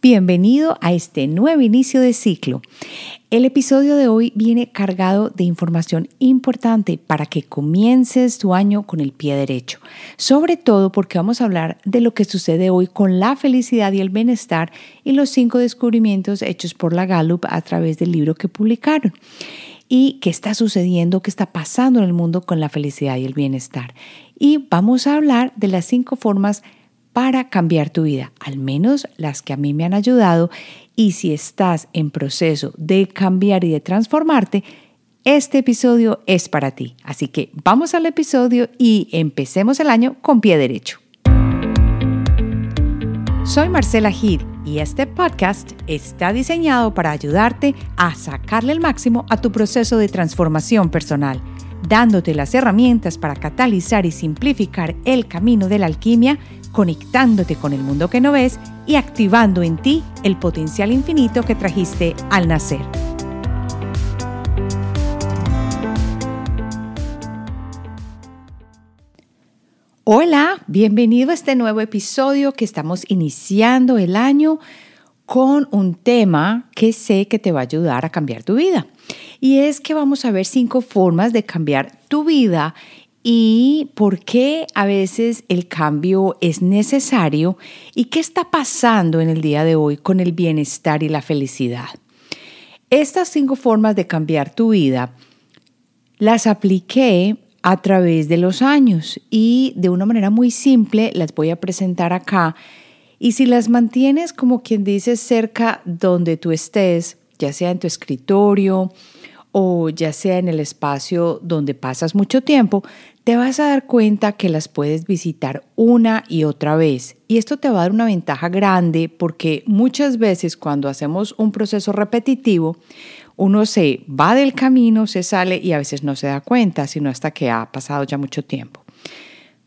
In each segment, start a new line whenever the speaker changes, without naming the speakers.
Bienvenido a este nuevo inicio de ciclo. El episodio de hoy viene cargado de información importante para que comiences tu año con el pie derecho, sobre todo porque vamos a hablar de lo que sucede hoy con la felicidad y el bienestar y los cinco descubrimientos hechos por la Gallup a través del libro que publicaron y qué está sucediendo, qué está pasando en el mundo con la felicidad y el bienestar. Y vamos a hablar de las cinco formas para cambiar tu vida, al menos las que a mí me han ayudado. Y si estás en proceso de cambiar y de transformarte, este episodio es para ti. Así que vamos al episodio y empecemos el año con pie derecho. Soy Marcela Gid y este podcast está diseñado para ayudarte a sacarle el máximo a tu proceso de transformación personal, dándote las herramientas para catalizar y simplificar el camino de la alquimia conectándote con el mundo que no ves y activando en ti el potencial infinito que trajiste al nacer. Hola, bienvenido a este nuevo episodio que estamos iniciando el año con un tema que sé que te va a ayudar a cambiar tu vida. Y es que vamos a ver cinco formas de cambiar tu vida y por qué a veces el cambio es necesario y qué está pasando en el día de hoy con el bienestar y la felicidad. Estas cinco formas de cambiar tu vida las apliqué a través de los años y de una manera muy simple las voy a presentar acá. Y si las mantienes como quien dice cerca donde tú estés, ya sea en tu escritorio o ya sea en el espacio donde pasas mucho tiempo, te vas a dar cuenta que las puedes visitar una y otra vez. Y esto te va a dar una ventaja grande porque muchas veces cuando hacemos un proceso repetitivo, uno se va del camino, se sale y a veces no se da cuenta, sino hasta que ha pasado ya mucho tiempo.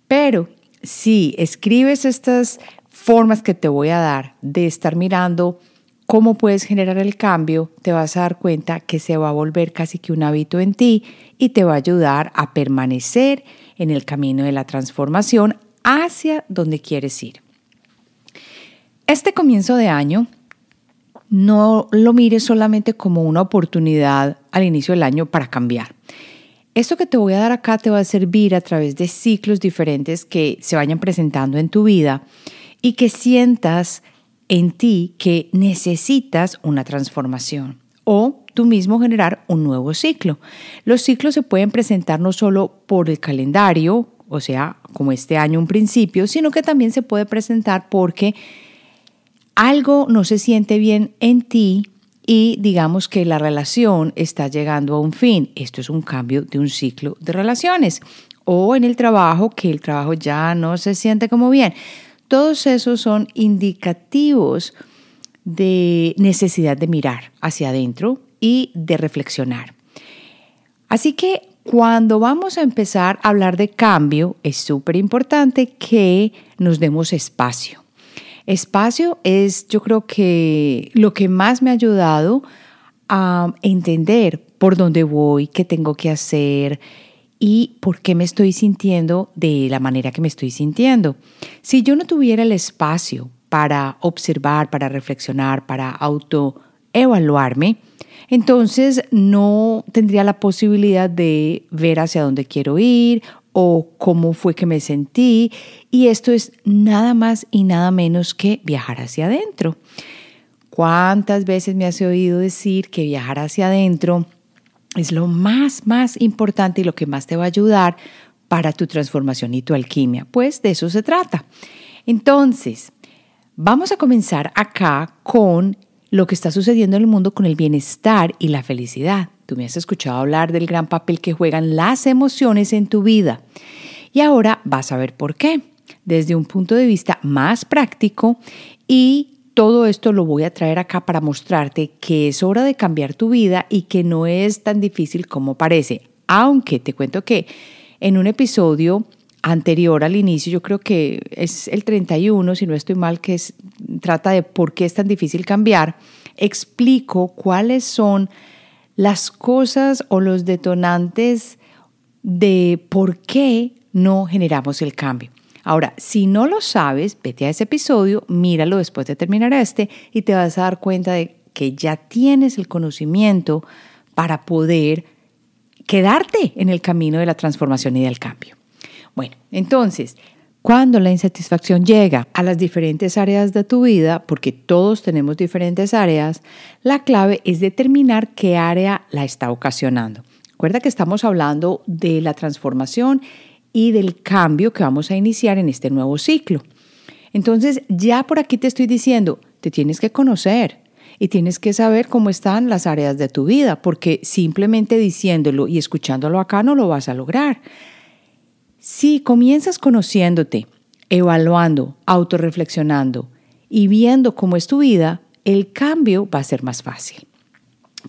Pero si escribes estas formas que te voy a dar de estar mirando cómo puedes generar el cambio, te vas a dar cuenta que se va a volver casi que un hábito en ti y te va a ayudar a permanecer en el camino de la transformación hacia donde quieres ir. Este comienzo de año no lo mires solamente como una oportunidad al inicio del año para cambiar. Esto que te voy a dar acá te va a servir a través de ciclos diferentes que se vayan presentando en tu vida y que sientas en ti que necesitas una transformación o tú mismo generar un nuevo ciclo. Los ciclos se pueden presentar no solo por el calendario, o sea, como este año un principio, sino que también se puede presentar porque algo no se siente bien en ti y digamos que la relación está llegando a un fin. Esto es un cambio de un ciclo de relaciones. O en el trabajo, que el trabajo ya no se siente como bien. Todos esos son indicativos de necesidad de mirar hacia adentro y de reflexionar. Así que cuando vamos a empezar a hablar de cambio, es súper importante que nos demos espacio. Espacio es, yo creo que lo que más me ha ayudado a entender por dónde voy, qué tengo que hacer, y por qué me estoy sintiendo de la manera que me estoy sintiendo. Si yo no tuviera el espacio para observar, para reflexionar, para autoevaluarme, entonces no tendría la posibilidad de ver hacia dónde quiero ir o cómo fue que me sentí. Y esto es nada más y nada menos que viajar hacia adentro. ¿Cuántas veces me has oído decir que viajar hacia adentro es lo más, más importante y lo que más te va a ayudar para tu transformación y tu alquimia. Pues de eso se trata. Entonces, vamos a comenzar acá con lo que está sucediendo en el mundo con el bienestar y la felicidad. Tú me has escuchado hablar del gran papel que juegan las emociones en tu vida. Y ahora vas a ver por qué, desde un punto de vista más práctico y todo esto lo voy a traer acá para mostrarte que es hora de cambiar tu vida y que no es tan difícil como parece. Aunque te cuento que en un episodio anterior al inicio, yo creo que es el 31, si no estoy mal, que trata de por qué es tan difícil cambiar, explico cuáles son las cosas o los detonantes de por qué no generamos el cambio. Ahora, si no lo sabes, vete a ese episodio, míralo después de terminar este y te vas a dar cuenta de que ya tienes el conocimiento para poder quedarte en el camino de la transformación y del cambio. Bueno, entonces, cuando la insatisfacción llega a las diferentes áreas de tu vida, porque todos tenemos diferentes áreas, la clave es determinar qué área la está ocasionando. Recuerda que estamos hablando de la transformación y del cambio que vamos a iniciar en este nuevo ciclo. Entonces, ya por aquí te estoy diciendo, te tienes que conocer y tienes que saber cómo están las áreas de tu vida, porque simplemente diciéndolo y escuchándolo acá no lo vas a lograr. Si comienzas conociéndote, evaluando, autorreflexionando y viendo cómo es tu vida, el cambio va a ser más fácil.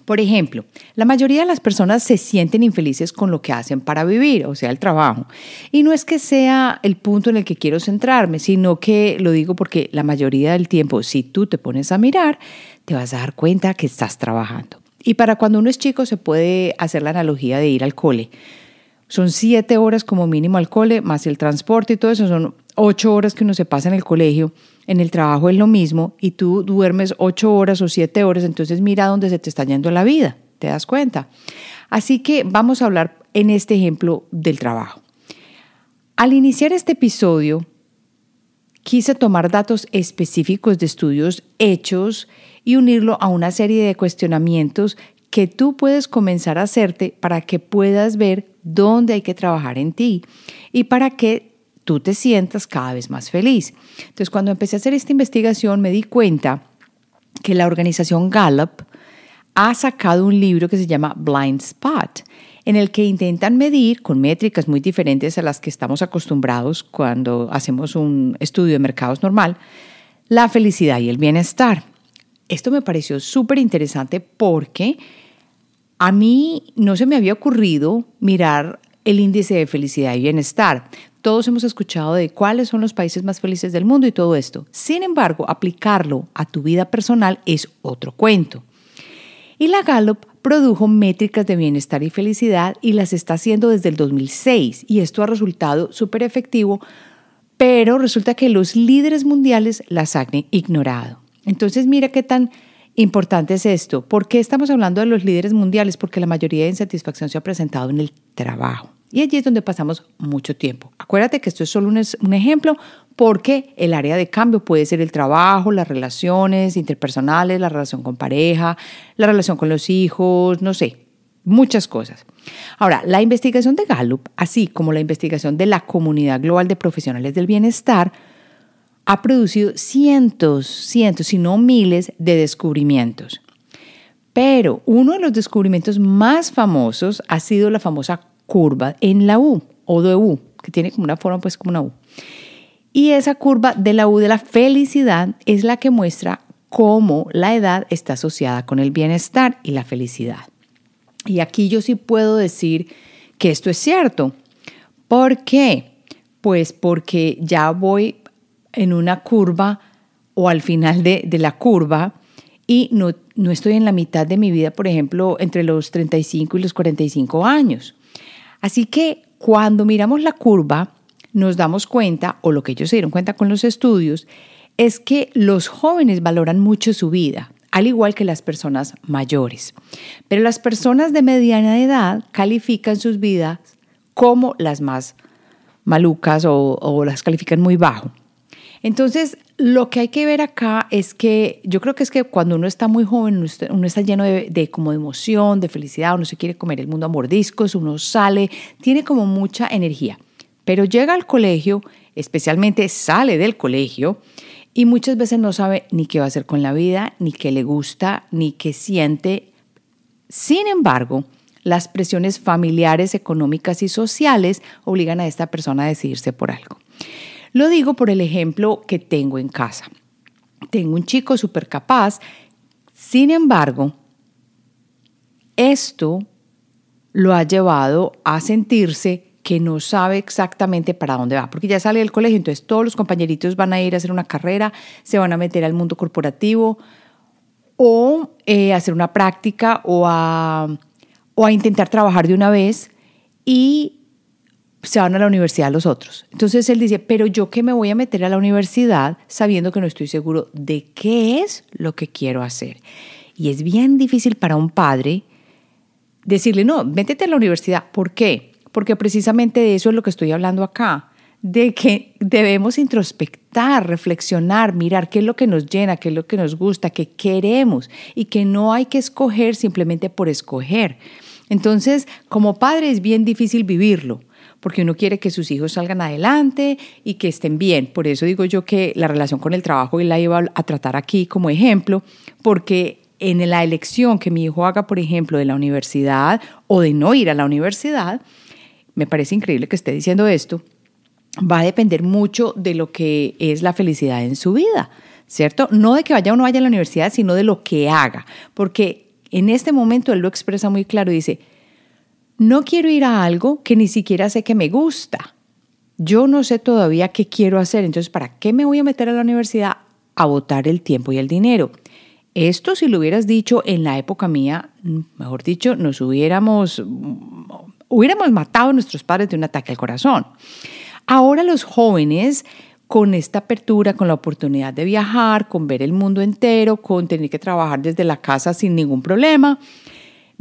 Por ejemplo, la mayoría de las personas se sienten infelices con lo que hacen para vivir, o sea, el trabajo. Y no es que sea el punto en el que quiero centrarme, sino que lo digo porque la mayoría del tiempo, si tú te pones a mirar, te vas a dar cuenta que estás trabajando. Y para cuando uno es chico se puede hacer la analogía de ir al cole. Son siete horas como mínimo al cole, más el transporte y todo eso, son ocho horas que uno se pasa en el colegio. En el trabajo es lo mismo y tú duermes ocho horas o siete horas, entonces mira dónde se te está yendo la vida, ¿te das cuenta? Así que vamos a hablar en este ejemplo del trabajo. Al iniciar este episodio, quise tomar datos específicos de estudios hechos y unirlo a una serie de cuestionamientos que tú puedes comenzar a hacerte para que puedas ver dónde hay que trabajar en ti y para que tú te sientas cada vez más feliz. Entonces, cuando empecé a hacer esta investigación, me di cuenta que la organización Gallup ha sacado un libro que se llama Blind Spot, en el que intentan medir con métricas muy diferentes a las que estamos acostumbrados cuando hacemos un estudio de mercados normal, la felicidad y el bienestar. Esto me pareció súper interesante porque a mí no se me había ocurrido mirar el índice de felicidad y bienestar. Todos hemos escuchado de cuáles son los países más felices del mundo y todo esto. Sin embargo, aplicarlo a tu vida personal es otro cuento. Y la Gallup produjo métricas de bienestar y felicidad y las está haciendo desde el 2006 y esto ha resultado súper efectivo, pero resulta que los líderes mundiales las han ignorado. Entonces mira qué tan Importante es esto. ¿Por qué estamos hablando de los líderes mundiales? Porque la mayoría de insatisfacción se ha presentado en el trabajo. Y allí es donde pasamos mucho tiempo. Acuérdate que esto es solo un, ejemplo porque el área de cambio puede ser el trabajo, las relaciones interpersonales, la relación con pareja, la relación con los hijos, no sé, muchas cosas. Ahora, la investigación de Gallup, así como la investigación de la Comunidad Global de Profesionales del Bienestar, ha producido cientos, cientos, si no miles de descubrimientos. Pero uno de los descubrimientos más famosos ha sido la famosa curva en la U, o de U, que tiene como una forma pues como una U. Y esa curva de la U de la felicidad es la que muestra cómo la edad está asociada con el bienestar y la felicidad. Y aquí yo sí puedo decir que esto es cierto. ¿Por qué? Pues porque ya voy en una curva o al final de, la curva y no, no estoy en la mitad de mi vida, por ejemplo, entre los 35 y los 45 años. Así que cuando miramos la curva, nos damos cuenta, o lo que ellos se dieron cuenta con los estudios, es que los jóvenes valoran mucho su vida, al igual que las personas mayores. Pero las personas de mediana edad califican sus vidas como las más malucas o, o las califican muy bajo. Entonces, lo que hay que ver acá es que yo creo que es que cuando uno está muy joven, uno está, lleno de, como de emoción, de felicidad, uno se quiere comer el mundo a mordiscos, uno sale, tiene como mucha energía. Pero llega al colegio, especialmente sale del colegio, y muchas veces no sabe ni qué va a hacer con la vida, ni qué le gusta, ni qué siente. Sin embargo, las presiones familiares, económicas y sociales obligan a esta persona a decidirse por algo. Lo digo por el ejemplo que tengo en casa. Tengo un chico súper capaz, sin embargo, esto lo ha llevado a sentirse que no sabe exactamente para dónde va, porque ya sale del colegio, entonces todos los compañeritos van a ir a hacer una carrera, se van a meter al mundo corporativo o eh, hacer una práctica o a, o a intentar trabajar de una vez y se van a la universidad los otros. Entonces él dice, pero yo que me voy a meter a la universidad sabiendo que no estoy seguro de qué es lo que quiero hacer. Y es bien difícil para un padre decirle, no, métete a la universidad. ¿Por qué? Porque precisamente de eso es lo que estoy hablando acá, de que debemos introspectar, reflexionar, mirar qué es lo que nos llena, qué es lo que nos gusta, qué queremos y que no hay que escoger simplemente por escoger. Entonces, como padre es bien difícil vivirlo porque uno quiere que sus hijos salgan adelante y que estén bien. Por eso digo yo que la relación con el trabajo y la iba a tratar aquí como ejemplo, porque en la elección que mi hijo haga, por ejemplo, de la universidad o de no ir a la universidad, me parece increíble que esté diciendo esto, va a depender mucho de lo que es la felicidad en su vida, ¿cierto? No de que vaya o no vaya a la universidad, sino de lo que haga, porque en este momento él lo expresa muy claro y dice, no quiero ir a algo que ni siquiera sé que me gusta. Yo no sé todavía qué quiero hacer, entonces ¿para qué me voy a meter a la universidad a botar el tiempo y el dinero? Esto si lo hubieras dicho en la época mía, mejor dicho, nos hubiéramos, hubiéramos matado a nuestros padres de un ataque al corazón. Ahora los jóvenes con esta apertura, con la oportunidad de viajar, con ver el mundo entero, con tener que trabajar desde la casa sin ningún problema,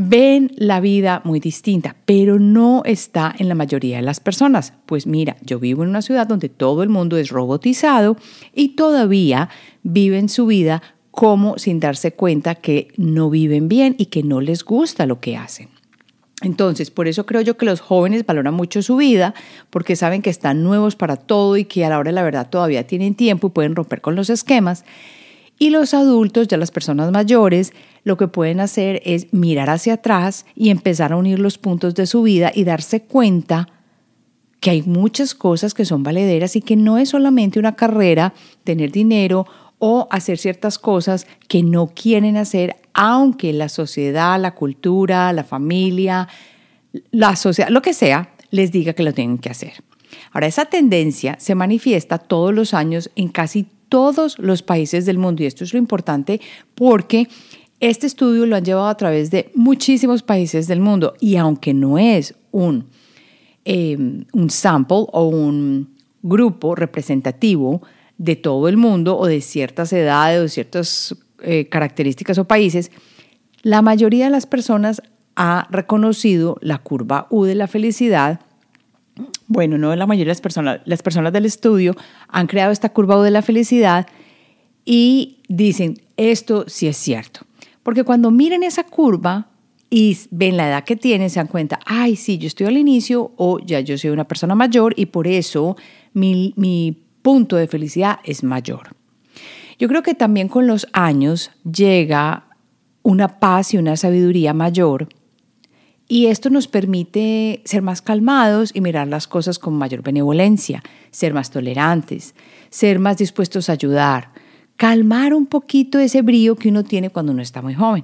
ven la vida muy distinta, pero no está en la mayoría de las personas. Pues mira, yo vivo en una ciudad donde todo el mundo es robotizado y todavía viven su vida como sin darse cuenta que no viven bien y que no les gusta lo que hacen. Entonces, por eso creo yo que los jóvenes valoran mucho su vida, porque saben que están nuevos para todo y que a la hora de la verdad todavía tienen tiempo y pueden romper con los esquemas. Y los adultos, ya las personas mayores, lo que pueden hacer es mirar hacia atrás y empezar a unir los puntos de su vida y darse cuenta que hay muchas cosas que son valederas y que no es solamente una carrera, tener dinero o hacer ciertas cosas que no quieren hacer, aunque la sociedad, la cultura, la familia, la sociedad, lo que sea, les diga que lo tienen que hacer. Ahora, esa tendencia se manifiesta todos los años en casi todos los países del mundo. Y esto es lo importante porque este estudio lo han llevado a través de muchísimos países del mundo. Y aunque no es un, em, un sample o un grupo representativo de todo el mundo o de ciertas edades o ciertas eh, características o países, la mayoría de las personas ha reconocido la curva U de la felicidad bueno, no la mayoría de las personas, las personas del estudio han creado esta curva de la felicidad y dicen, esto sí es cierto. Porque cuando miren esa curva y ven la edad que tienen, se dan cuenta, ay, sí, yo estoy al inicio o ya yo soy una persona mayor y por eso mi punto de felicidad es mayor. Yo creo que también con los años llega una paz y una sabiduría mayor y esto nos permite ser más calmados y mirar las cosas con mayor benevolencia, ser más tolerantes, ser más dispuestos a ayudar, calmar un poquito ese brío que uno tiene cuando uno está muy joven.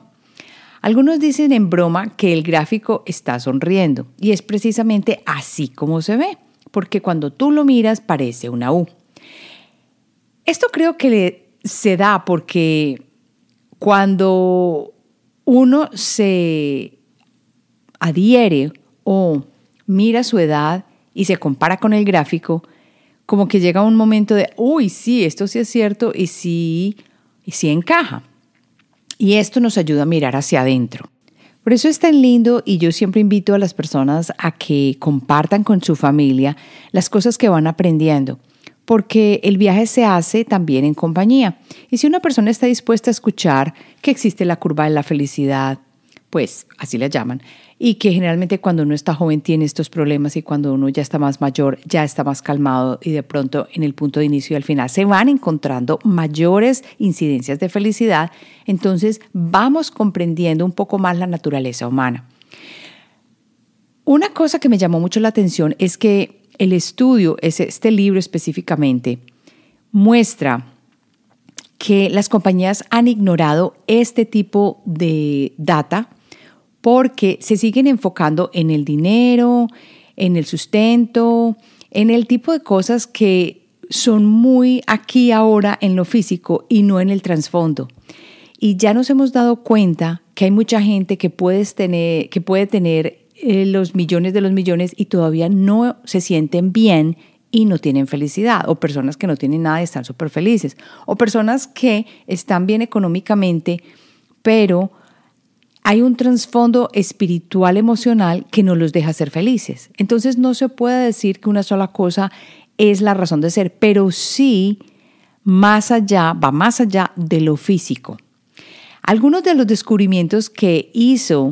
Algunos dicen en broma que el gráfico está sonriendo y es precisamente así como se ve, porque cuando tú lo miras parece una U. Esto creo que se da porque cuando uno se adhiere o mira su edad y se compara con el gráfico, como que llega un momento de, uy, sí, esto sí es cierto y sí, y sí encaja. Y esto nos ayuda a mirar hacia adentro. Por eso es tan lindo y yo siempre invito a las personas a que compartan con su familia las cosas que van aprendiendo, porque el viaje se hace también en compañía. Y si una persona está dispuesta a escuchar que existe la curva de la felicidad, pues así la llaman, y que generalmente cuando uno está joven tiene estos problemas y cuando uno ya está más mayor ya está más calmado y de pronto en el punto de inicio y al final se van encontrando mayores incidencias de felicidad, entonces vamos comprendiendo un poco más la naturaleza humana. Una cosa que me llamó mucho la atención es que el estudio, este libro específicamente, muestra que las compañías han ignorado este tipo de data porque se siguen enfocando en el dinero, en el sustento, en el tipo de cosas que son muy aquí ahora en lo físico y no en el trasfondo. Y ya nos hemos dado cuenta que hay mucha gente que, tener, que puede tener eh, los millones de los millones y todavía no se sienten bien y no tienen felicidad, o personas que no tienen nada y están súper felices, o personas que están bien económicamente, pero hay un trasfondo espiritual, emocional que no los deja ser felices. Entonces no se puede decir que una sola cosa es la razón de ser, pero sí más allá, va más allá de lo físico. Algunos de los descubrimientos que hizo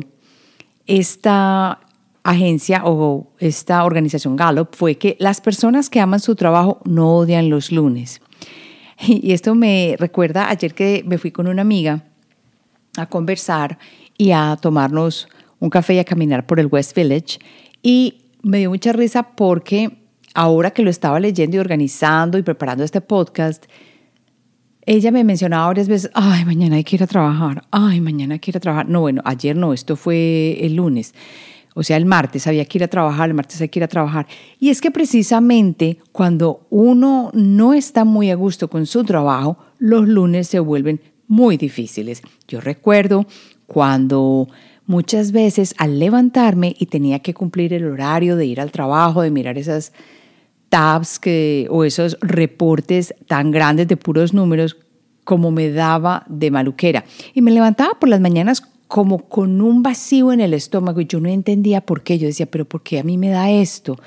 esta agencia o esta organización Gallup fue que las personas que aman su trabajo no odian los lunes. Y esto me recuerda ayer que me fui con una amiga a conversar y a tomarnos un café y a caminar por el West Village. Y me dio mucha risa porque ahora que lo estaba leyendo y organizando y preparando este podcast, ella me mencionaba varias veces, ay, mañana hay que ir a trabajar, ay, mañana hay que ir a trabajar. No, bueno, ayer no, esto fue el lunes. O sea, el martes había que ir a trabajar, el martes hay que ir a trabajar. Y es que precisamente cuando uno no está muy a gusto con su trabajo, los lunes se vuelven muy difíciles. Yo recuerdo cuando muchas veces al levantarme y tenía que cumplir el horario de ir al trabajo, de mirar esas tabs que, o esos reportes tan grandes de puros números como me daba de maluquera. Y me levantaba por las mañanas como con un vacío en el estómago y yo no entendía por qué. Yo decía, pero ¿por qué a mí me da esto?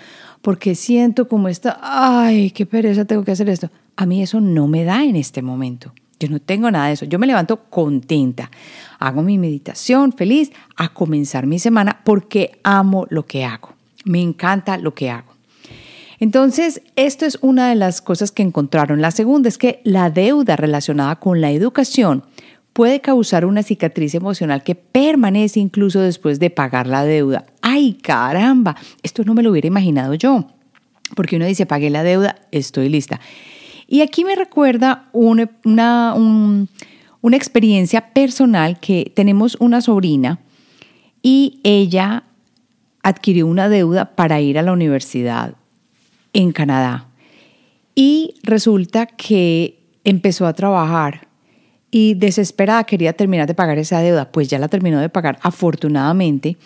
Porque siento como esta, ay, qué pereza, tengo que hacer esto. A mí eso no me da en este momento. Yo no tengo nada de eso. Yo me levanto contenta. Hago mi meditación feliz a comenzar mi semana porque amo lo que hago. Me encanta lo que hago. Entonces, esto es una de las cosas que encontraron. La segunda es que la deuda relacionada con la educación puede causar una cicatriz emocional que permanece incluso después de pagar la deuda. ¡Ay, caramba! Esto no me lo hubiera imaginado yo. Porque uno dice, pagué la deuda, estoy lista. Y aquí me recuerda una, una, experiencia personal que tenemos una sobrina y ella adquirió una deuda para ir a la universidad en Canadá. Y resulta que empezó a trabajar y desesperada quería terminar de pagar esa deuda. Pues ya la terminó de pagar afortunadamente,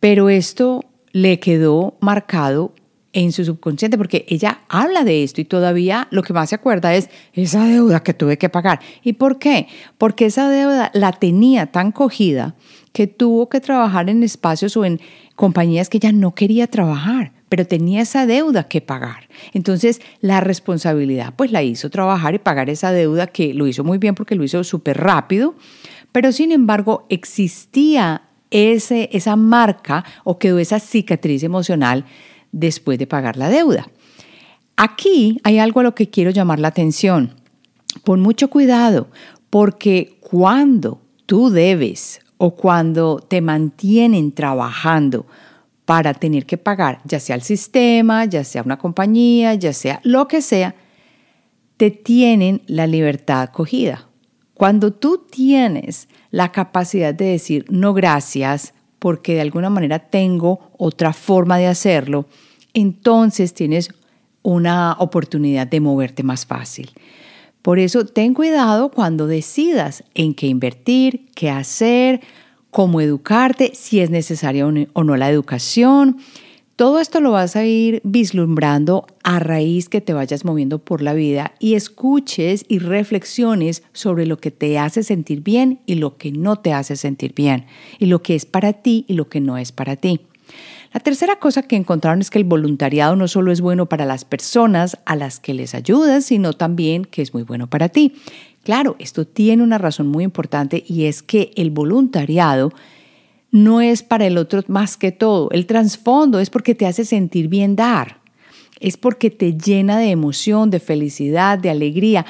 pero esto le quedó marcado en su subconsciente porque ella habla de esto y todavía lo que más se acuerda es esa deuda que tuve que pagar. ¿Y por qué? Porque esa deuda la tenía tan cogida que tuvo que trabajar en espacios o en compañías que ella no quería trabajar pero tenía esa deuda que pagar. Entonces, la responsabilidad pues la hizo trabajar y pagar esa deuda que lo hizo muy bien porque lo hizo súper rápido, pero sin embargo existía ese, esa marca o quedó esa cicatriz emocional después de pagar la deuda. Aquí hay algo a lo que quiero llamar la atención. Pon mucho cuidado porque cuando tú debes o cuando te mantienen trabajando para tener que pagar, ya sea el sistema, ya sea una compañía, ya sea lo que sea, te tienen la libertad cogida. Cuando tú tienes la capacidad de decir no gracias, porque de alguna manera tengo otra forma de hacerlo, entonces tienes una oportunidad de moverte más fácil. Por eso ten cuidado cuando decidas en qué invertir, qué hacer, cómo educarte, si es necesaria o no la educación. Todo esto lo vas a ir vislumbrando a raíz que te vayas moviendo por la vida y escuches y reflexiones sobre lo que te hace sentir bien y lo que no te hace sentir bien, y lo que es para ti y lo que no es para ti. La tercera cosa que encontraron es que el voluntariado no solo es bueno para las personas a las que les ayudas, sino también que es muy bueno para ti. Claro, esto tiene una razón muy importante y es que el voluntariado no es para el otro más que todo. El trasfondo es porque te hace sentir bien dar. Es porque te llena de emoción, de felicidad, de alegría.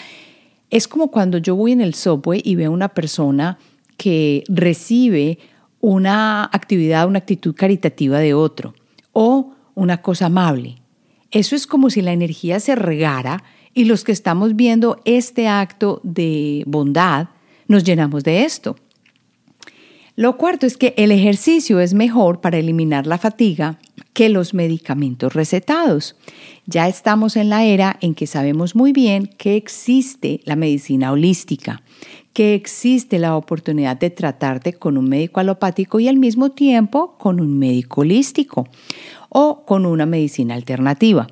Es como cuando yo voy en el subway y veo a una persona que recibe una actividad, una actitud caritativa de otro o una cosa amable. Eso es como si la energía se regara y los que estamos viendo este acto de bondad nos llenamos de esto. Lo cuarto es que el ejercicio es mejor para eliminar la fatiga que los medicamentos recetados. Ya estamos en la era en que sabemos muy bien que existe la medicina holística, que existe la oportunidad de tratarte con un médico alopático y al mismo tiempo con un médico holístico o con una medicina alternativa.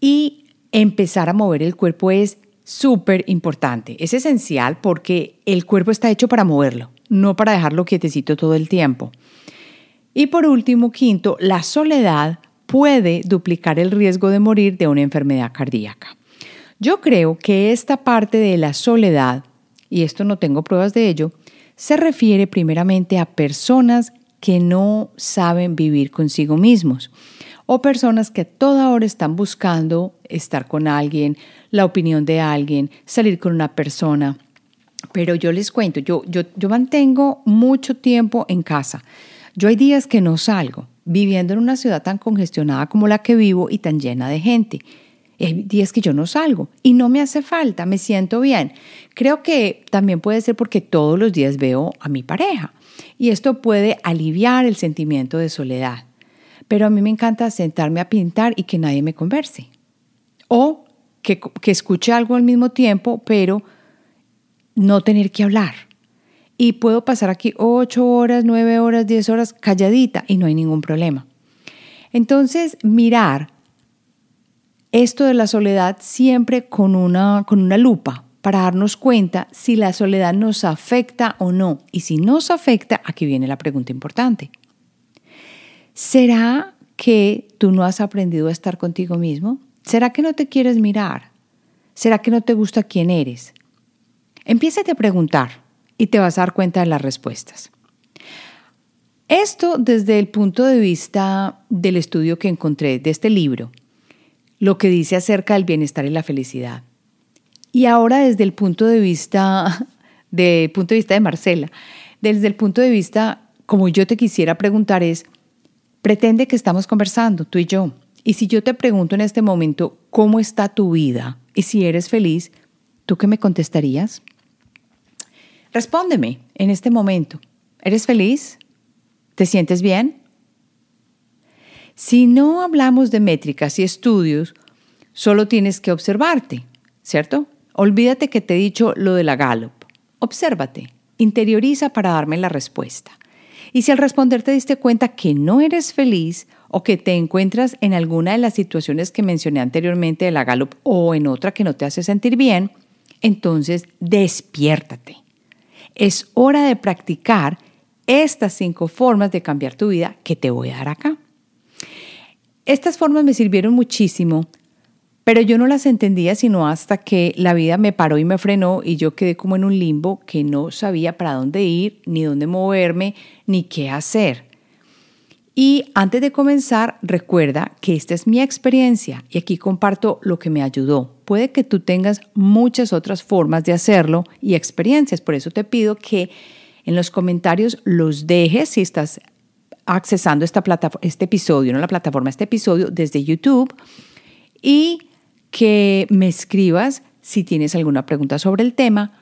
Y empezar a mover el cuerpo es súper importante, es esencial porque el cuerpo está hecho para moverlo, no para dejarlo quietecito todo el tiempo. Y por último, quinto, la soledad puede duplicar el riesgo de morir de una enfermedad cardíaca. Yo creo que esta parte de la soledad y esto no tengo pruebas de ello, se refiere primeramente a personas que no saben vivir consigo mismos o personas que a toda hora están buscando estar con alguien, la opinión de alguien, salir con una persona. Pero yo les cuento, yo, yo, yo mantengo mucho tiempo en casa. Yo hay días que no salgo, viviendo en una ciudad tan congestionada como la que vivo y tan llena de gente hay días que yo no salgo y no me hace falta, me siento bien. Creo que también puede ser porque todos los días veo a mi pareja y esto puede aliviar el sentimiento de soledad. Pero a mí me encanta sentarme a pintar y que nadie me converse. O que, que escuche algo al mismo tiempo, pero no tener que hablar. Y puedo pasar aquí ocho horas, nueve horas, diez horas calladita y no hay ningún problema. Entonces, mirar esto de la soledad siempre con una, con una lupa para darnos cuenta si la soledad nos afecta o no. Y si nos afecta, aquí viene la pregunta importante. ¿Será que tú no has aprendido a estar contigo mismo? ¿Será que no te quieres mirar? ¿Será que no te gusta quién eres? Empieza a preguntar y te vas a dar cuenta de las respuestas. Esto desde el punto de vista del estudio que encontré de este libro, lo que dice acerca del bienestar y la felicidad. Y ahora desde el punto de vista de punto de vista de Marcela, desde el punto de vista como yo te quisiera preguntar es pretende que estamos conversando tú y yo. Y si yo te pregunto en este momento cómo está tu vida y si eres feliz, ¿tú qué me contestarías? Respóndeme en este momento. ¿Eres feliz? ¿Te sientes bien? Si no hablamos de métricas y estudios, solo tienes que observarte, ¿cierto? Olvídate que te he dicho lo de la Gallup. Obsérvate, interioriza para darme la respuesta. Y si al responder te diste cuenta que no eres feliz o que te encuentras en alguna de las situaciones que mencioné anteriormente de la Gallup o en otra que no te hace sentir bien, entonces despiértate. Es hora de practicar estas cinco formas de cambiar tu vida que te voy a dar acá. Estas formas me sirvieron muchísimo, pero yo no las entendía sino hasta que la vida me paró y me frenó y yo quedé como en un limbo que no sabía para dónde ir, ni dónde moverme, ni qué hacer. Y antes de comenzar, recuerda que esta es mi experiencia y aquí comparto lo que me ayudó. Puede que tú tengas muchas otras formas de hacerlo y experiencias, por eso te pido que en los comentarios los dejes si estás accesando esta este episodio, no la plataforma, este episodio desde YouTube y que me escribas si tienes alguna pregunta sobre el tema,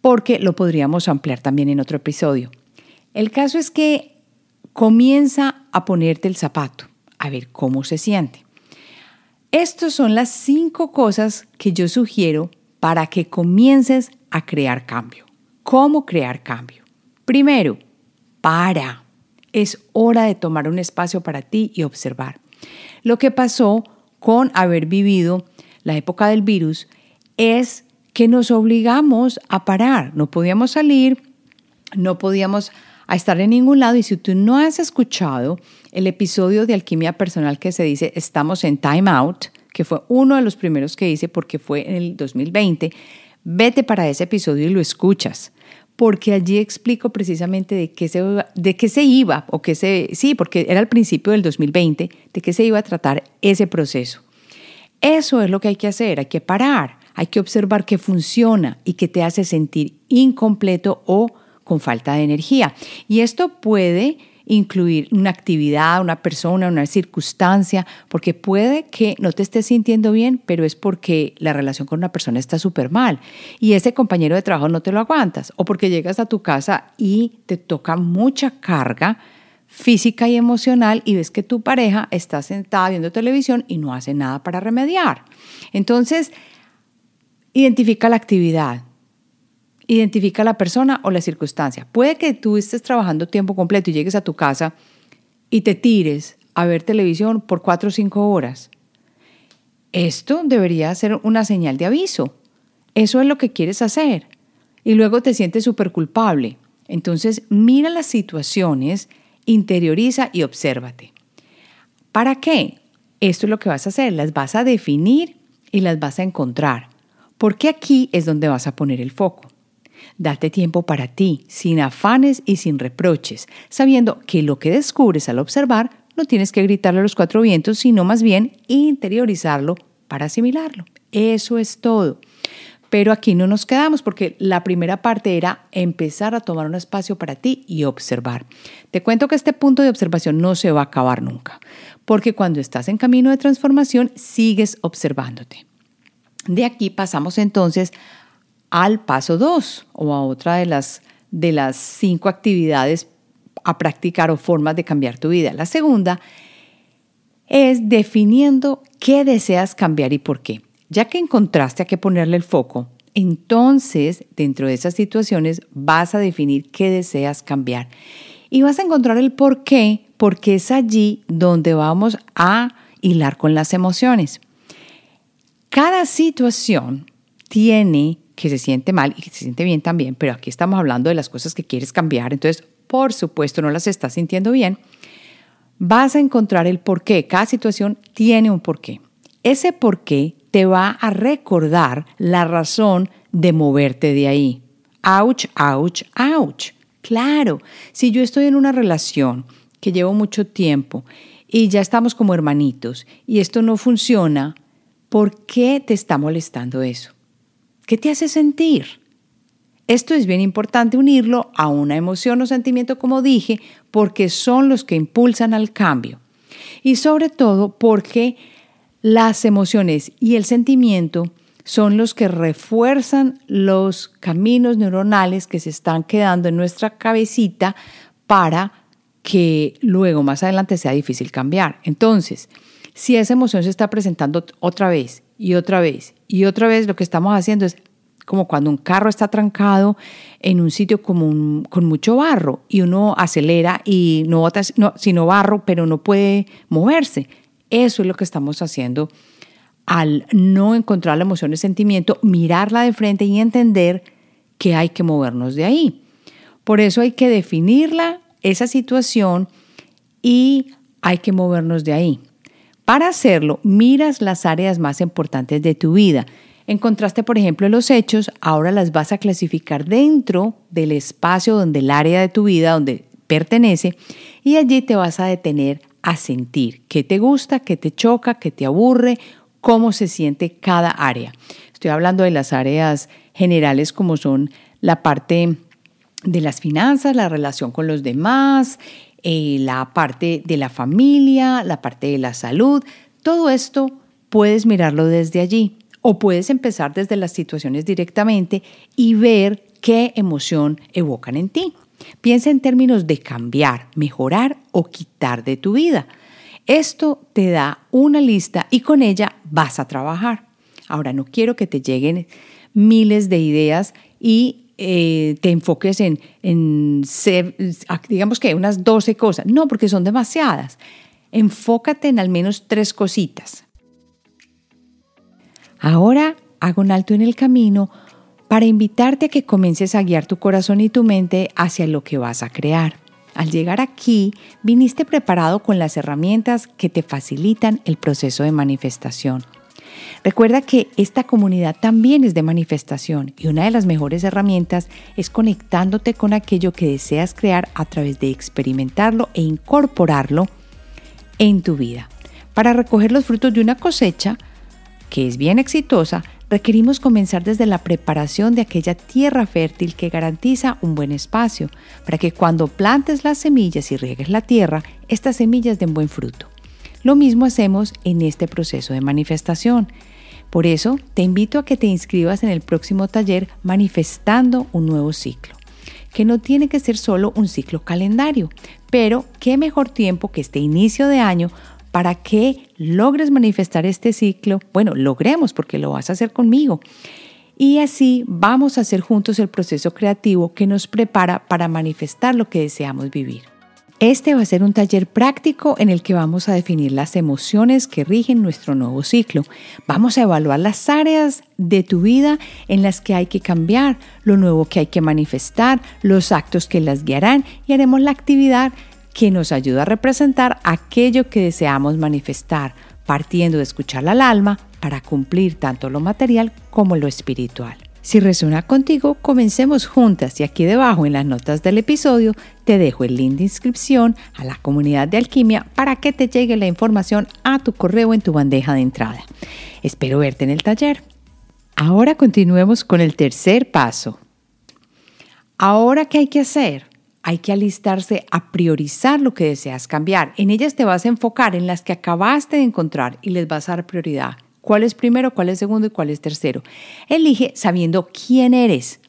porque lo podríamos ampliar también en otro episodio. El caso es que comienza a ponerte el zapato, a ver cómo se siente. Estas son las cinco cosas que yo sugiero para que comiences a crear cambio. ¿Cómo crear cambio? Primero, para. Es hora de tomar un espacio para ti y observar. Lo que pasó con haber vivido la época del virus es que nos obligamos a parar. No podíamos salir, no podíamos estar en ningún lado y si tú no has escuchado el episodio de alquimia personal que se dice estamos en time out, que fue uno de los primeros que hice porque fue en el 2020, vete para ese episodio y lo escuchas, porque allí explico precisamente de qué se, de qué se iba, o qué se, sí, porque era el principio del 2020, de qué se iba a tratar ese proceso. Eso es lo que hay que hacer, hay que parar, hay que observar qué funciona y qué te hace sentir incompleto o con falta de energía. Y esto puede incluir una actividad, una persona, una circunstancia, porque puede que no te estés sintiendo bien, pero es porque la relación con una persona está súper mal y ese compañero de trabajo no te lo aguantas, o porque llegas a tu casa y te toca mucha carga física y emocional y ves que tu pareja está sentada viendo televisión y no hace nada para remediar. Entonces, identifica la actividad, identifica la persona o la circunstancia. Puede que tú estés trabajando tiempo completo y llegues a tu casa y te tires a ver televisión por cuatro o cinco horas. Esto debería ser una señal de aviso. Eso es lo que quieres hacer. Y luego te sientes súper culpable. Entonces, mira las situaciones, interioriza y obsérvate. ¿Para qué? Esto es lo que vas a hacer. Las vas a definir y las vas a encontrar. Porque aquí es donde vas a poner el foco. Date tiempo para ti, sin afanes y sin reproches, sabiendo que lo que descubres al observar no tienes que gritarle a los cuatro vientos, sino más bien interiorizarlo para asimilarlo. Eso es todo. Pero aquí no nos quedamos porque la primera parte era empezar a tomar un espacio para ti y observar. Te cuento que este punto de observación no se va a acabar nunca, porque cuando estás en camino de transformación sigues observándote. De aquí pasamos entonces al paso 2 o a otra de las, de las cinco actividades a practicar o formas de cambiar tu vida. La segunda es definiendo qué deseas cambiar y por qué. Ya que encontraste a qué ponerle el foco, entonces dentro de esas situaciones vas a definir qué deseas cambiar y vas a encontrar el por qué, porque es allí donde vamos a hilar con las emociones. Cada situación tiene que se siente mal y que se siente bien también, pero aquí estamos hablando de las cosas que quieres cambiar, entonces por supuesto no las estás sintiendo bien, vas a encontrar el por qué. Cada situación tiene un porqué. Ese porqué te va a recordar la razón de moverte de ahí. Ouch, ouch, ouch. Claro, si yo estoy en una relación que llevo mucho tiempo y ya estamos como hermanitos y esto no funciona, ¿por qué te está molestando eso? ¿Qué te hace sentir? Esto es bien importante unirlo a una emoción o sentimiento, como dije, porque son los que impulsan al cambio. Y sobre todo porque las emociones y el sentimiento son los que refuerzan los caminos neuronales que se están quedando en nuestra cabecita para que luego más adelante sea difícil cambiar. Entonces, si esa emoción se está presentando otra vez y otra vez y otra vez, lo que estamos haciendo es como cuando un carro está trancado en un sitio con mucho barro y uno acelera y no bota no, sino barro, pero no puede moverse. Eso es lo que estamos haciendo al no encontrar la emoción, el sentimiento, mirarla de frente y entender que hay que movernos de ahí. Por eso hay que definirla, esa situación, y hay que movernos de ahí. Para hacerlo, miras las áreas más importantes de tu vida Encontraste, por ejemplo, los hechos, ahora las vas a clasificar dentro del espacio donde el área de tu vida, donde pertenece, y allí te vas a detener a sentir qué te gusta, qué te choca, qué te aburre, cómo se siente cada área. Estoy hablando de las áreas generales como son la parte de las finanzas, la relación con los demás, eh, la parte de la familia, la parte de la salud. Todo esto puedes mirarlo desde allí. O puedes empezar desde las situaciones directamente y ver qué emoción evocan en ti. Piensa en términos de cambiar, mejorar o quitar de tu vida. Esto te da una lista y con ella vas a trabajar. Ahora, no quiero que te lleguen miles de ideas y eh, te enfoques en, en ser, digamos que unas 12 cosas. No, porque son demasiadas. Enfócate en al menos tres cositas. Ahora hago un alto en el camino para invitarte a que comiences a guiar tu corazón y tu mente hacia lo que vas a crear. Al llegar aquí, viniste preparado con las herramientas que te facilitan el proceso de manifestación. Recuerda que esta comunidad también es de manifestación y una de las mejores herramientas es conectándote con aquello que deseas crear a través de experimentarlo e incorporarlo en tu vida. Para recoger los frutos de una cosecha, que es bien exitosa, requerimos comenzar desde la preparación de aquella tierra fértil que garantiza un buen espacio, para que cuando plantes las semillas y riegues la tierra, estas semillas den buen fruto. Lo mismo hacemos en este proceso de manifestación. Por eso te invito a que te inscribas en el próximo taller Manifestando un nuevo ciclo que no tiene que ser solo un ciclo calendario, pero qué mejor tiempo que este inicio de año para que logres manifestar este ciclo. Bueno, logremos porque lo vas a hacer conmigo. Y así vamos a hacer juntos el proceso creativo que nos prepara para manifestar lo que deseamos vivir. Este va a ser un taller práctico en el que vamos a definir las emociones que rigen nuestro nuevo ciclo. Vamos a evaluar las áreas de tu vida en las que hay que cambiar, lo nuevo que hay que manifestar, los actos que las guiarán y haremos la actividad que nos ayuda a representar aquello que deseamos manifestar, partiendo de escuchar al alma para cumplir tanto lo material como lo espiritual. Si resuena contigo, comencemos juntas y aquí debajo en las notas del episodio te dejo el link de inscripción a la comunidad de alquimia para que te llegue la información a tu correo en tu bandeja de entrada. Espero verte en el taller. Ahora continuemos con el tercer paso. Ahora, ¿qué hay que hacer? Hay que alistarse a priorizar lo que deseas cambiar. En ellas te vas a enfocar en las que acabaste de encontrar y les vas a dar prioridad cuál es primero, cuál es segundo y cuál es tercero. Elige sabiendo quién eres.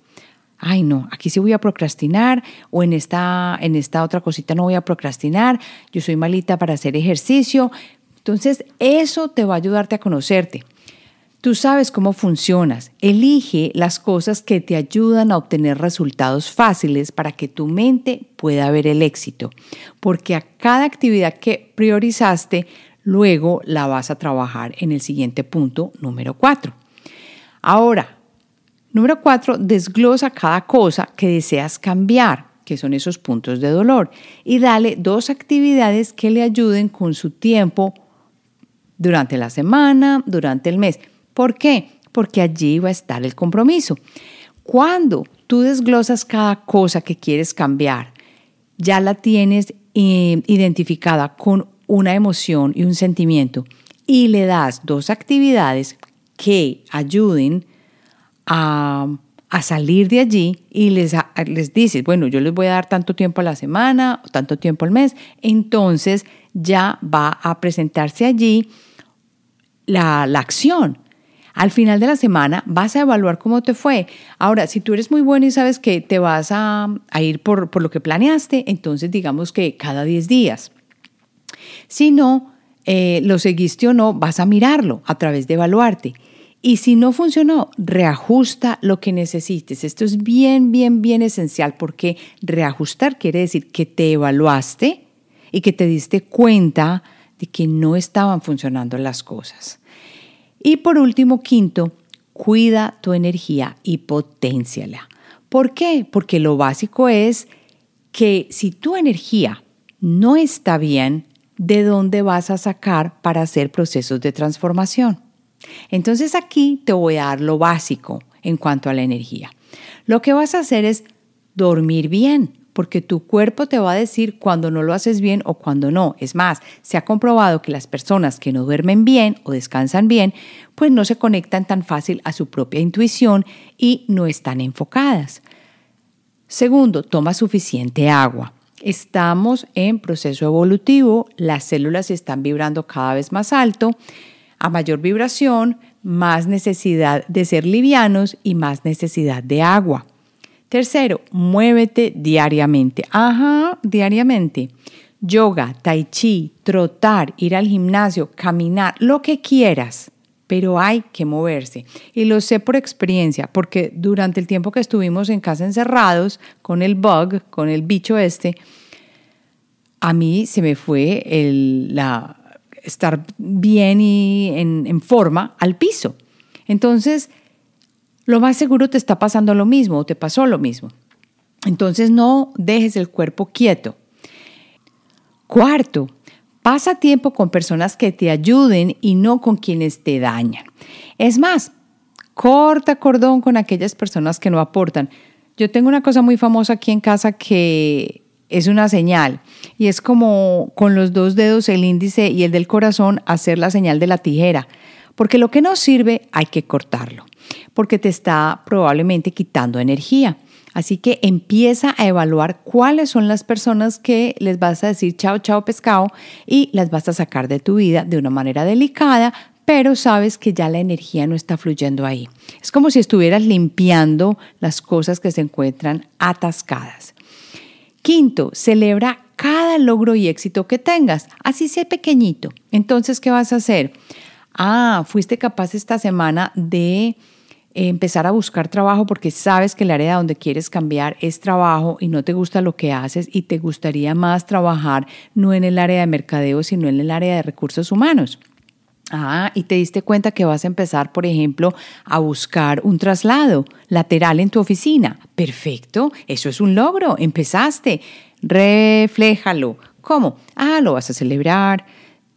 Ay, no, aquí sí voy a procrastinar o en esta, en esta otra cosita no voy a procrastinar. Yo soy malita para hacer ejercicio. Entonces, eso te va a ayudarte a conocerte. Tú sabes cómo funcionas. Elige las cosas que te ayudan a obtener resultados fáciles para que tu mente pueda ver el éxito. Porque a cada actividad que priorizaste Luego la vas a trabajar en el siguiente punto, número 4. Ahora, número 4, desglosa cada cosa que deseas cambiar, que son esos puntos de dolor, y dale dos actividades que le ayuden con su tiempo durante la semana, durante el mes. ¿Por qué? Porque allí va a estar el compromiso. Cuando tú desglosas cada cosa que quieres cambiar, ya la tienes eh, identificada con una emoción y un sentimiento y le das dos actividades que ayuden a, salir de allí y les, les dices, bueno, yo les voy a dar tanto tiempo a la semana, o tanto tiempo al mes, entonces ya va a presentarse allí la, acción. Al final de la semana vas a evaluar cómo te fue. Ahora, si tú eres muy bueno y sabes que te vas a, ir por, por, lo que planeaste, entonces digamos que cada 10 días. Si no, eh, lo seguiste o no, vas a mirarlo a través de evaluarte. Y si no funcionó, reajusta lo que necesites. Esto es bien, bien, bien esencial porque reajustar quiere decir que te evaluaste y que te diste cuenta de que no estaban funcionando las cosas. Y por último, quinto, cuida tu energía y potenciala. ¿Por qué? Porque lo básico es que si tu energía no está bien, de dónde vas a sacar para hacer procesos de transformación. Entonces aquí te voy a dar lo básico en cuanto a la energía. Lo que vas a hacer es dormir bien, porque tu cuerpo te va a decir cuando no lo haces bien o cuando no. Es más, se ha comprobado que las personas que no duermen bien o descansan bien, pues no se conectan tan fácil a su propia intuición y no están enfocadas. Segundo, toma suficiente agua. Estamos en proceso evolutivo, las células están vibrando cada vez más alto, a mayor vibración, más necesidad de ser livianos y más necesidad de agua. Tercero, muévete diariamente. Ajá, diariamente. Yoga, tai chi, trotar, ir al gimnasio, caminar, lo que quieras pero hay que moverse. Y lo sé por experiencia, porque durante el tiempo que estuvimos en casa encerrados con el bug, con el bicho este, a mí se me fue el, la, estar bien y en, en forma al piso. Entonces, lo más seguro te está pasando lo mismo o te pasó lo mismo. Entonces no dejes el cuerpo quieto. Cuarto, Pasa tiempo con personas que te ayuden y no con quienes te dañan. Es más, corta cordón con aquellas personas que no aportan. Yo tengo una cosa muy famosa aquí en casa que es una señal y es como con los dos dedos, el índice y el del corazón, hacer la señal de la tijera. Porque lo que no sirve hay que cortarlo, porque te está probablemente quitando energía. Así que empieza a evaluar cuáles son las personas que les vas a decir chao, chao pescado y las vas a sacar de tu vida de una manera delicada, pero sabes que ya la energía no está fluyendo ahí. Es como si estuvieras limpiando las cosas que se encuentran atascadas. Quinto, celebra cada logro y éxito que tengas, así sea pequeñito. Entonces, ¿qué vas a hacer? Ah, fuiste capaz esta semana de empezar a buscar trabajo porque sabes que el área donde quieres cambiar es trabajo y no te gusta lo que haces y te gustaría más trabajar no en el área de mercadeo, sino en el área de recursos humanos. Ah, y te diste cuenta que vas a empezar, por ejemplo, a buscar un traslado lateral en tu oficina. Perfecto, eso es un logro, empezaste refléjalo. ¿Cómo? Ah, lo vas a celebrar,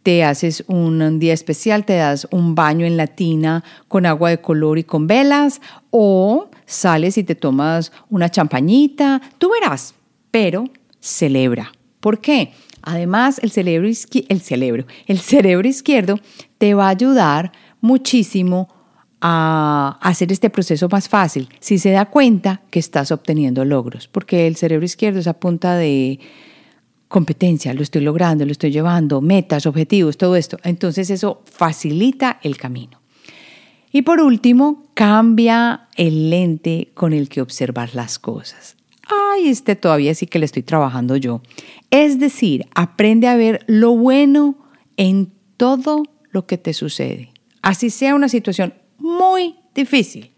te haces un día especial, te das un baño en la tina con agua de color y con velas, o sales y te tomas una champañita, tú verás, pero celebra. ¿Por qué? Además, el cerebro, el cerebro, el cerebro izquierdo te va a ayudar muchísimo a hacer este proceso más fácil si se da cuenta que estás obteniendo logros, porque el cerebro izquierdo es a punta de competencia, lo estoy logrando, lo estoy llevando, metas, objetivos, todo esto. Entonces eso facilita el camino. Y por último, cambia el lente con el que observar las cosas. Ay, este todavía sí que le estoy trabajando yo. Es decir, aprende a ver lo bueno en todo lo que te sucede. Así sea una situación muy difícil.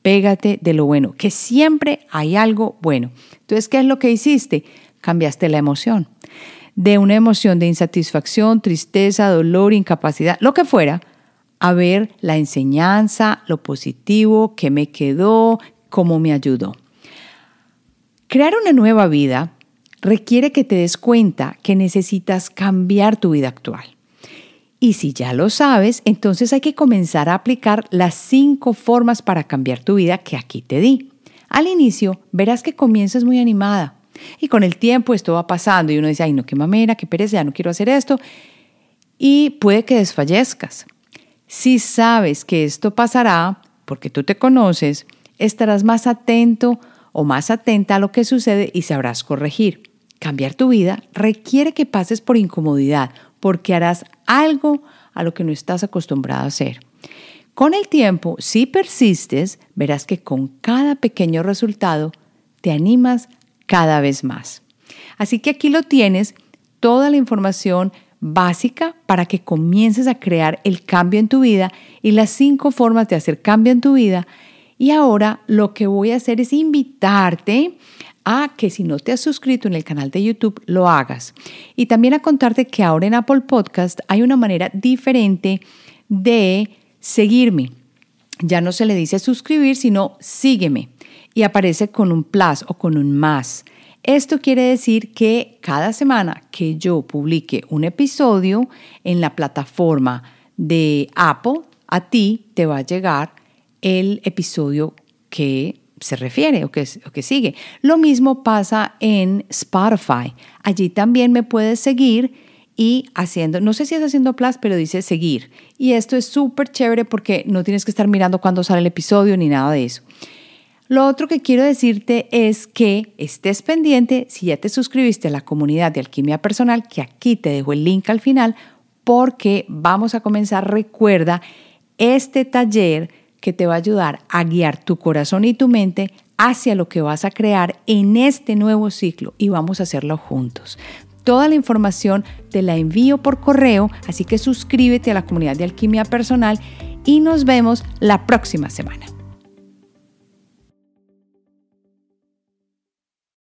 Pégate de lo bueno, que siempre hay algo bueno. Entonces, ¿qué es lo que hiciste? Cambiaste la emoción. De una emoción de insatisfacción, tristeza, dolor, incapacidad, lo que fuera, a ver la enseñanza, lo positivo, qué me quedó, cómo me ayudó. Crear una nueva vida requiere que te des cuenta que necesitas cambiar tu vida actual. Y si ya lo sabes, entonces hay que comenzar a aplicar las cinco formas para cambiar tu vida que aquí te di. Al inicio verás que comienzas muy animada y con el tiempo esto va pasando y uno dice, ay no, qué mamera, qué pereza, ya no quiero hacer esto y puede que desfallezcas. Si sabes que esto pasará, porque tú te conoces, estarás más atento o más atenta a lo que sucede y sabrás corregir. Cambiar tu vida requiere que pases por incomodidad porque harás algo a lo que no estás acostumbrado a hacer. Con el tiempo, si persistes, verás que con cada pequeño resultado te animas cada vez más. Así que aquí lo tienes, toda la información básica para que comiences a crear el cambio en tu vida y las cinco formas de hacer cambio en tu vida. Y ahora lo que voy a hacer es invitarte a que si no te has suscrito en el canal de YouTube, lo hagas. Y también a contarte que ahora en Apple Podcast hay una manera diferente de seguirme. Ya no se le dice suscribir, sino sígueme. Y aparece con un plus o con un más. Esto quiere decir que cada semana que yo publique un episodio en la plataforma de Apple, a ti te va a llegar el episodio que se refiere o que, o que sigue. Lo mismo pasa en Spotify. Allí también me puedes seguir y haciendo, no sé si es haciendo plus, pero dice seguir. Y esto es súper chévere porque no tienes que estar mirando cuándo sale el episodio ni nada de eso. Lo otro que quiero decirte es que estés pendiente si ya te suscribiste a la comunidad de Alquimia Personal, que aquí te dejo el link al final, porque vamos a comenzar, recuerda, este taller que te va a ayudar a guiar tu corazón y tu mente hacia lo que vas a crear en este nuevo ciclo y vamos a hacerlo juntos. Toda la información te la envío por correo, así que suscríbete a la comunidad de Alquimia Personal y nos vemos la próxima semana.